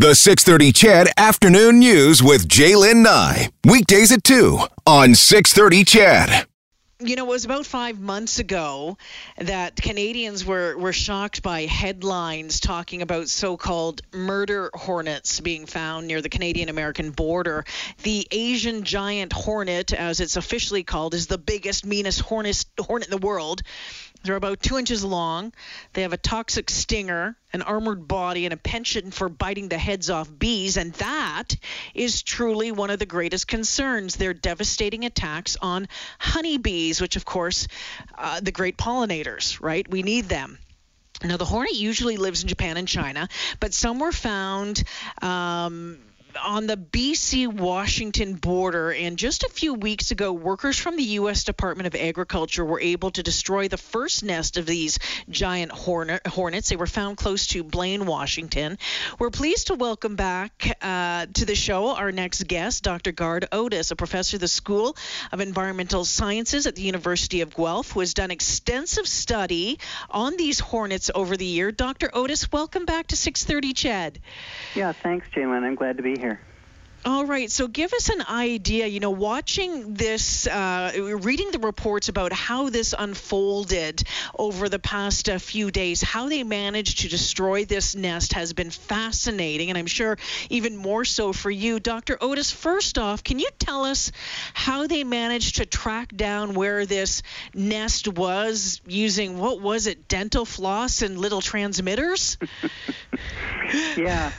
The 630 CHED Afternoon News with Jaylen Nye. Weekdays at 2 on 630 CHED. You know, it was about five months ago that Canadians were, were shocked by headlines talking about so called murder hornets being found near the Canadian American border. The Asian giant hornet, as it's officially called, is the biggest, meanest hornet, hornet in the world. They're about two inches long. They have a toxic stinger, an armored body, and a penchant for biting the heads off bees. And that is truly one of the greatest concerns their devastating attacks on honeybees, which, of course, uh, the great pollinators, right? We need them. Now, the hornet usually lives in Japan and China, but some were found. Um, on the BC Washington border. And just a few weeks ago, workers from the U.S. Department of Agriculture were able to destroy the first nest of these giant hornet, hornets. They were found close to Blaine, Washington. We're pleased to welcome back uh, to the show our next guest, Dr. Gard Otis, a professor of the School of Environmental Sciences at the University of Guelph, who has done extensive study on these hornets over the year. Dr. Otis, welcome back to 630 CHED. Yeah, thanks, Jalen. I'm glad to be. All right, so give us an idea. You know, watching this, uh, reading the reports about how this unfolded over the past uh, few days, how they managed to destroy this nest has been fascinating, and I'm sure even more so for you. Dr. Otis, first off, can you tell us how they managed to track down where this nest was using, what was it, dental floss and little transmitters? yeah.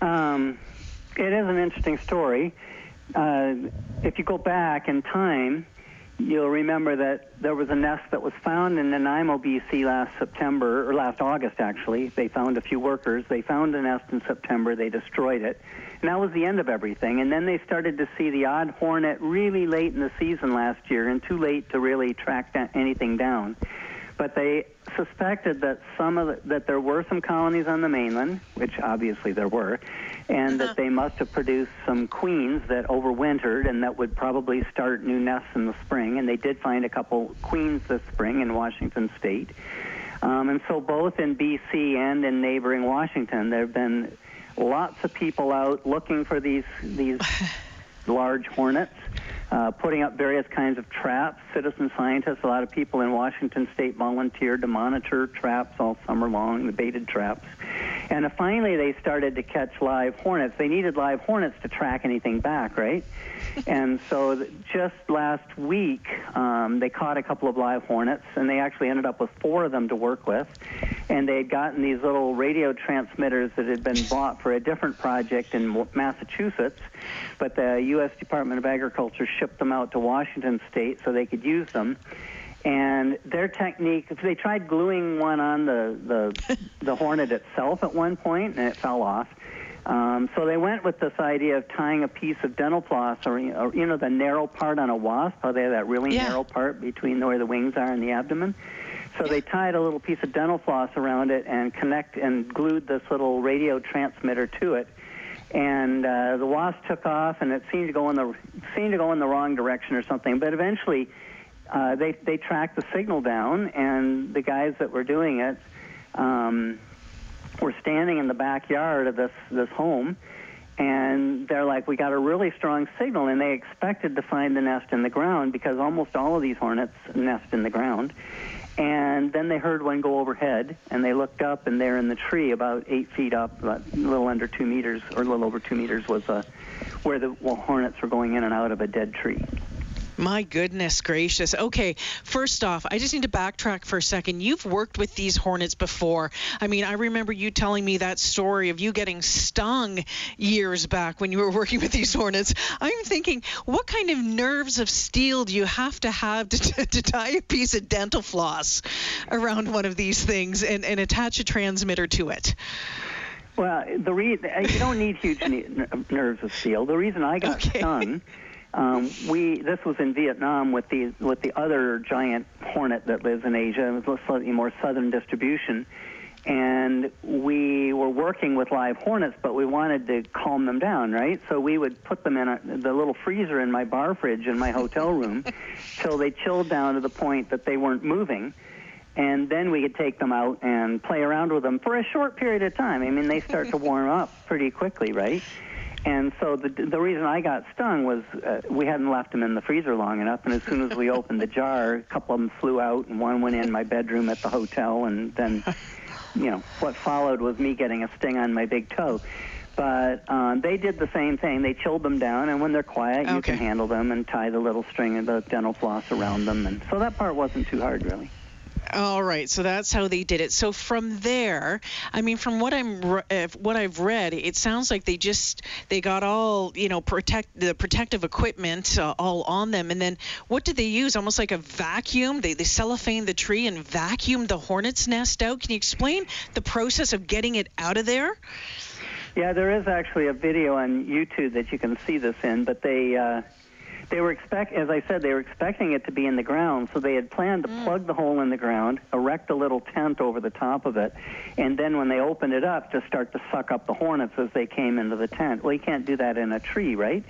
Um, it is an interesting story. Uh, if you go back in time, you'll remember that there was a nest that was found in Nanaimo, BC last September, or last August actually. They found a few workers. They found a nest in September. They destroyed it. And that was the end of everything. And then they started to see the odd hornet really late in the season last year and too late to really track anything down but they suspected that some of the, that there were some colonies on the mainland, which obviously there were, and uh-huh. that they must have produced some queens that overwintered and that would probably start new nests in the spring. And they did find a couple queens this spring in Washington State. Um, and so both in BC and in neighboring Washington, there have been lots of people out looking for these these large hornets uh, putting up various kinds of traps. Citizen scientists, a lot of people in Washington State volunteered to monitor traps all summer long, the baited traps. And uh, finally, they started to catch live hornets. They needed live hornets to track anything back, right? and so th- just last week, um, they caught a couple of live hornets, and they actually ended up with four of them to work with. And they had gotten these little radio transmitters that had been bought for a different project in Massachusetts, but the U.S. Department of Agriculture shipped them out to Washington State so they could use them. And their technique, they tried gluing one on the, the, the hornet itself at one point, and it fell off. Um, so they went with this idea of tying a piece of dental floss, or, or you know, the narrow part on a wasp, how they have that really yeah. narrow part between where the wings are and the abdomen. So they tied a little piece of dental floss around it and connect and glued this little radio transmitter to it and uh, the wasp took off, and it seemed to go in the seemed to go in the wrong direction or something. But eventually, uh, they they tracked the signal down, and the guys that were doing it um, were standing in the backyard of this this home, and they're like, "We got a really strong signal," and they expected to find the nest in the ground because almost all of these hornets nest in the ground. And then they heard one go overhead, and they looked up, and there in the tree, about eight feet up, about a little under two meters, or a little over two meters, was uh, where the well, hornets were going in and out of a dead tree. My goodness gracious. Okay, first off, I just need to backtrack for a second. You've worked with these hornets before. I mean, I remember you telling me that story of you getting stung years back when you were working with these hornets. I'm thinking, what kind of nerves of steel do you have to have to, to, to tie a piece of dental floss around one of these things and, and attach a transmitter to it? Well, the re- you don't need huge nerves of steel. The reason I got okay. stung um, we this was in Vietnam with the with the other giant hornet that lives in Asia. It was a slightly more southern distribution, and we were working with live hornets, but we wanted to calm them down, right? So we would put them in a, the little freezer in my bar fridge in my hotel room till they chilled down to the point that they weren't moving and then we could take them out and play around with them for a short period of time. I mean, they start to warm up pretty quickly, right? And so the the reason I got stung was uh, we hadn't left them in the freezer long enough, and as soon as we opened the jar, a couple of them flew out, and one went in my bedroom at the hotel, and then, you know, what followed was me getting a sting on my big toe. But uh, they did the same thing. They chilled them down, and when they're quiet, you can handle them and tie the little string of the dental floss around them, and so that part wasn't too hard, really. All right, so that's how they did it. So from there, I mean, from what I'm uh, what I've read, it sounds like they just they got all you know protect the protective equipment uh, all on them, and then what did they use? Almost like a vacuum. They they cellophane the tree and vacuum the hornet's nest out. Can you explain the process of getting it out of there? Yeah, there is actually a video on YouTube that you can see this in, but they uh, they were expect as I said they were expecting it to be in the ground, so they had planned to mm. plug the hole in the ground, erect a little tent over the top of it, and then when they opened it up, just start to suck up the hornets as they came into the tent. Well, you can't do that in a tree, right?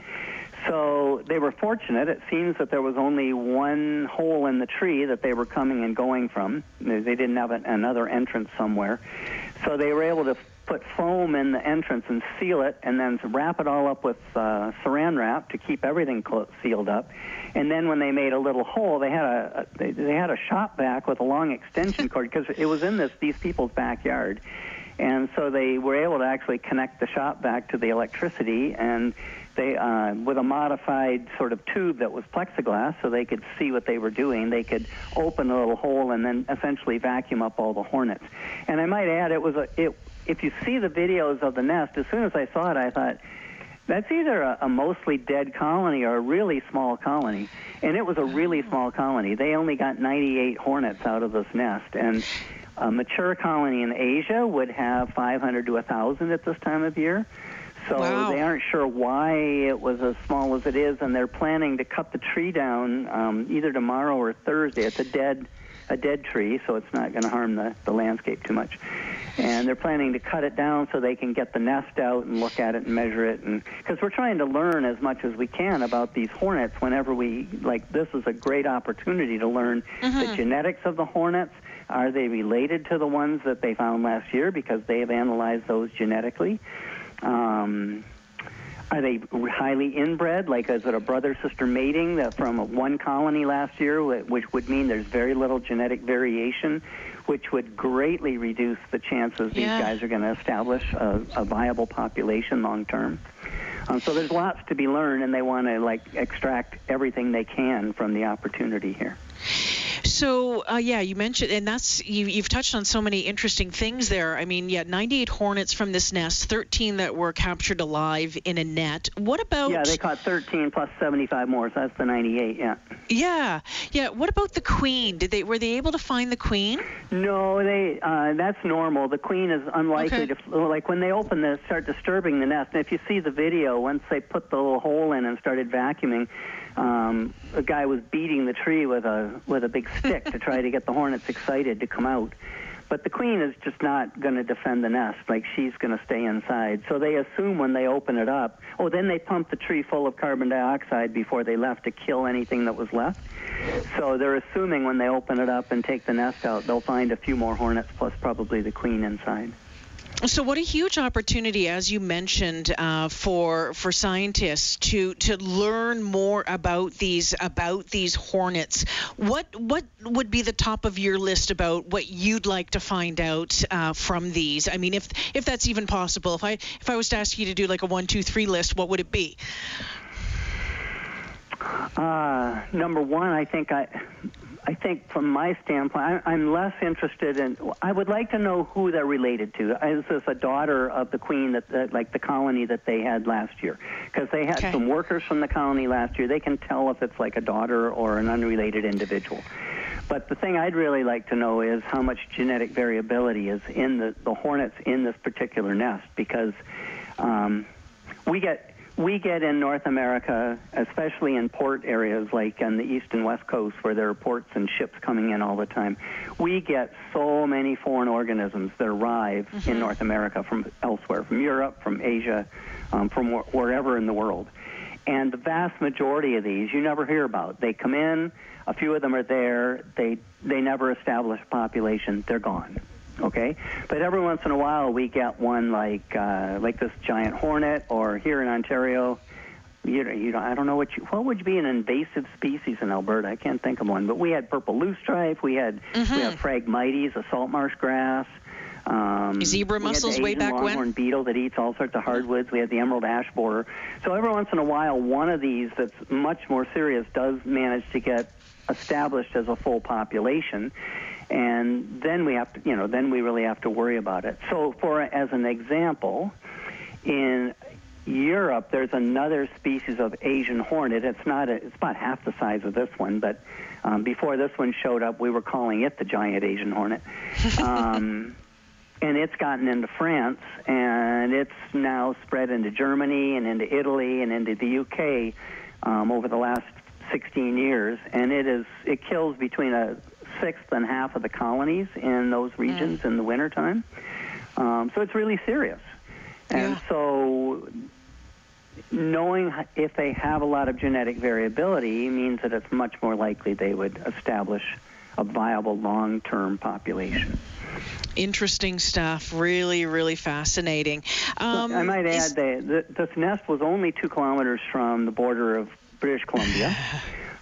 So they were fortunate. It seems that there was only one hole in the tree that they were coming and going from. They they didn't have another entrance somewhere. So they were able to put foam in the entrance and seal it, and then wrap it all up with uh, saran wrap to keep everything clo- sealed up. And then when they made a little hole, they had a, a they, they had a shop vac with a long extension cord because it was in this these people's backyard. And so they were able to actually connect the shop vac to the electricity, and they, uh, with a modified sort of tube that was plexiglass, so they could see what they were doing. They could open a little hole and then essentially vacuum up all the hornets. And I might add, it was a, it. If you see the videos of the nest, as soon as I saw it, I thought. That's either a, a mostly dead colony or a really small colony. And it was a really small colony. They only got 98 hornets out of this nest. And a mature colony in Asia would have 500 to 1,000 at this time of year. So Wow. they aren't sure why it was as small as it is, and they're planning to cut the tree down um, either tomorrow or Thursday. It's a dead, a dead tree, so it's not going to harm the, the landscape too much. And they're planning to cut it down so they can get the nest out and look at it and measure it, and because we're trying to learn as much as we can about these hornets. Whenever we like, this is a great opportunity to learn the genetics of the hornets. Are they related to the ones that they found last year because they have analyzed those genetically? Um, are they highly inbred? Like, is it a brother sister mating that from one colony last year, which would mean there's very little genetic variation, which would greatly reduce the chances these Yeah. guys are going to establish a, a viable population long term. Um, so there's lots to be learned, and they want to like extract everything they can from the opportunity here. So uh, yeah, you mentioned, and that's you, you've touched on so many interesting things there. I mean, yeah, 98 hornets from this nest, 13 that were captured alive in a net. What about? Yeah, they caught 13 plus 75 more, so that's the 98. Yeah. yeah, yeah. What about the queen? Did they were they able to find the queen? No, they. Uh, that's normal. The queen is unlikely Okay. to like when they open the start disturbing the nest. And if you see the video, once they put the little hole in and started vacuuming, um, a guy was beating the tree with a with a big stick to try to get the hornets excited to come out. But the queen is just not going to defend the nest. Like she's going to stay inside. So they assume when they open it up. Oh, then they pump the tree full of carbon dioxide before they left to kill anything that was left. So they're assuming when they open it up and take the nest out, they'll find a few more hornets plus probably the queen inside. So what a huge opportunity, as you mentioned, uh, for for scientists to to learn more about these about these hornets. What what would be the top of your list about what you'd like to find out uh, from these? I mean, if if that's even possible. If I if I was to ask you to do like a one two three list, what would it be? Uh, number one, I think I, I think from my standpoint, I, I'm less interested in. I would like to know who they're related to. Is this a daughter of the queen that, that like the colony that they had last year? Because they had Okay. some workers from the colony last year. They can tell if it's like a daughter or an unrelated individual. But the thing I'd really like to know is how much genetic variability is in the, the hornets in this particular nest because um, we get we get in North America, especially in port areas like on the east and west coast where there are ports and ships coming in all the time. We get so many foreign organisms that arrive in North America from elsewhere, from Europe, from Asia, um, from wh- wherever in the world. And the vast majority of these you never hear about. They come in, a few of them are there, they they never establish a population, they're gone. Okay, but every once in a while we get one like uh, like this giant hornet, or here in Ontario, you know, you know, I don't know what you, what would be an invasive species in Alberta. I can't think of one, but we had purple loosestrife, we had Mm-hmm. we had phragmites, a salt marsh grass. Um, Zebra we had the mussels way back when? longhorn beetle that eats all sorts of hardwoods. We had the emerald ash borer. So every once in a while, one of these that's much more serious does manage to get established as a full population, and then we have to, you know, then we really have to worry about it. So, for as an example, in Europe, there's another species of Asian hornet. It's not. A, it's about half the size of this one, but um, before this one showed up, we were calling it the giant Asian hornet. Um, and it's gotten into France, and it's now spread into Germany and into Italy and into the UK um, over the last 16 years, and it is it kills between a sixth and half of the colonies in those regions in the wintertime. Um, so it's really serious, and Yeah. so knowing if they have a lot of genetic variability means that it's much more likely they would establish a viable long-term population. Interesting stuff. Really, really fascinating. Um, I might add that th- this nest was only two kilometers from the border of British Columbia.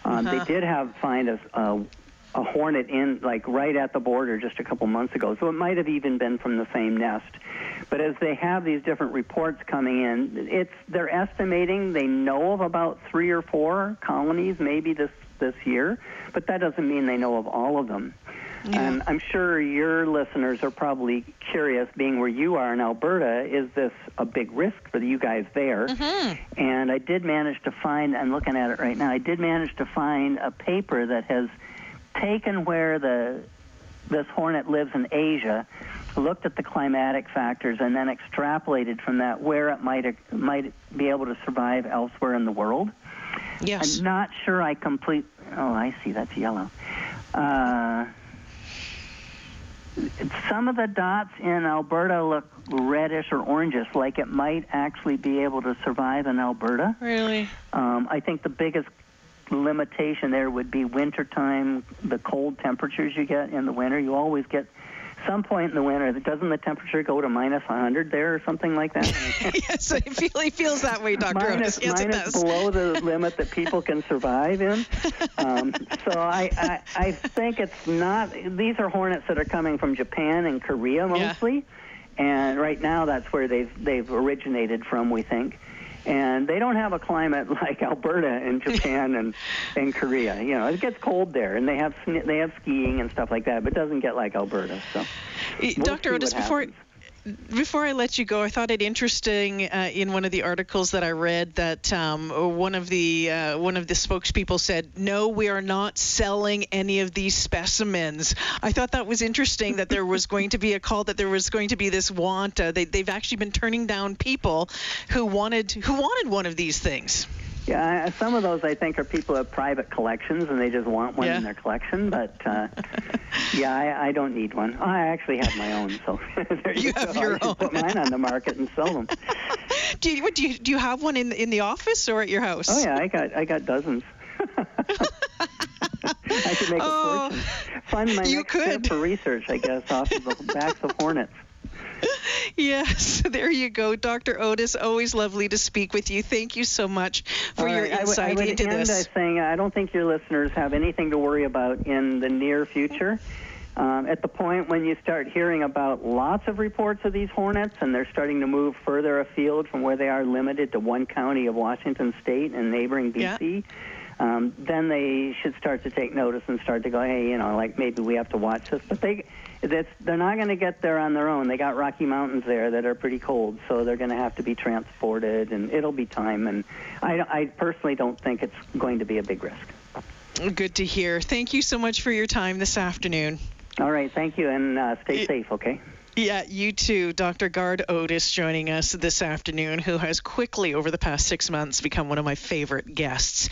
Um, Uh-huh. They did have find a, a, a hornet in like right at the border just a couple months ago, so it might have even been from the same nest. But as they have these different reports coming in, it's they're estimating they know of about three or four colonies maybe this this year, but that doesn't mean they know of all of them. And I'm sure your listeners are probably curious, being where you are in Alberta, is this a big risk for you guys there? Mm-hmm. And I did manage to find, I'm looking at it right now, I did manage to find a paper that has taken where the this hornet lives in Asia, looked at the climatic factors, and then extrapolated from that where it might might be able to survive elsewhere in the world. yes. I'm not sure I complete. Oh, I see. That's yellow. Uh, some of the dots in Alberta look reddish or orangish, like it might actually be able to survive in Alberta. Really? Um, I think the biggest limitation there would be wintertime, the cold temperatures you get in the winter. You always get some point in the winter. Doesn't the temperature go to minus 100 there or something like that? yes, I feel he feels that way, Dr. Minus. Yes, it minus below the limit that people can survive in. Um, so I, I, I think it's not. These are hornets that are coming from Japan and Korea Yeah. mostly, and right now that's where they've they've originated from. We think. And they don't have a climate like Alberta and Japan and, and Korea. You know, it gets cold there, and they have they have skiing and stuff like that, but it doesn't get like Alberta. So, eh, we'll Dr. Otis, before happens. Before I let you go, I thought it interesting uh, in one of the articles that I read that um, one of the uh, one of the spokespeople said, "No, we are not selling any of these specimens." I thought that was interesting that there was going to be a call that there was going to be this want. Uh, they, they've actually been turning down people who wanted who wanted one of these things. Yeah, some of those I think are people who have private collections and they just want one Yeah. in their collection. But uh, yeah, I, I don't need one. I actually have my own, so there You you, have go. your I own. put mine on the market and sell them. Do you, do you do you have one in in the office or at your house? Oh yeah, I got I got dozens. I could make Oh, a fortune. Fund my you next could. for research, I guess, off of the backs of hornets. Yes, there you go, Dr. Otis. Always lovely to speak with you. Thank you so much for All your right, I insight I would into end this. by saying I don't think your listeners have anything to worry about in the near future. Um, at the point when you start hearing about lots of reports of these hornets and they're starting to move further afield from where they are limited to one county of Washington state and neighboring Yeah. Um, then they should start to take notice and start to go, hey, you know, like maybe we have to watch this. But they, that's, they're not going to get there on their own. They got Rocky Mountains there that are pretty cold, so they're going to have to be transported, and it'll be time. And I, I personally don't think it's going to be a big risk. Good to hear. Thank you so much for your time this afternoon. All right, thank you, and uh, stay Y- safe, okay? Yeah, you too. Dr. Gard Otis joining us this afternoon, who has quickly, over the past six months, become one of my favorite guests.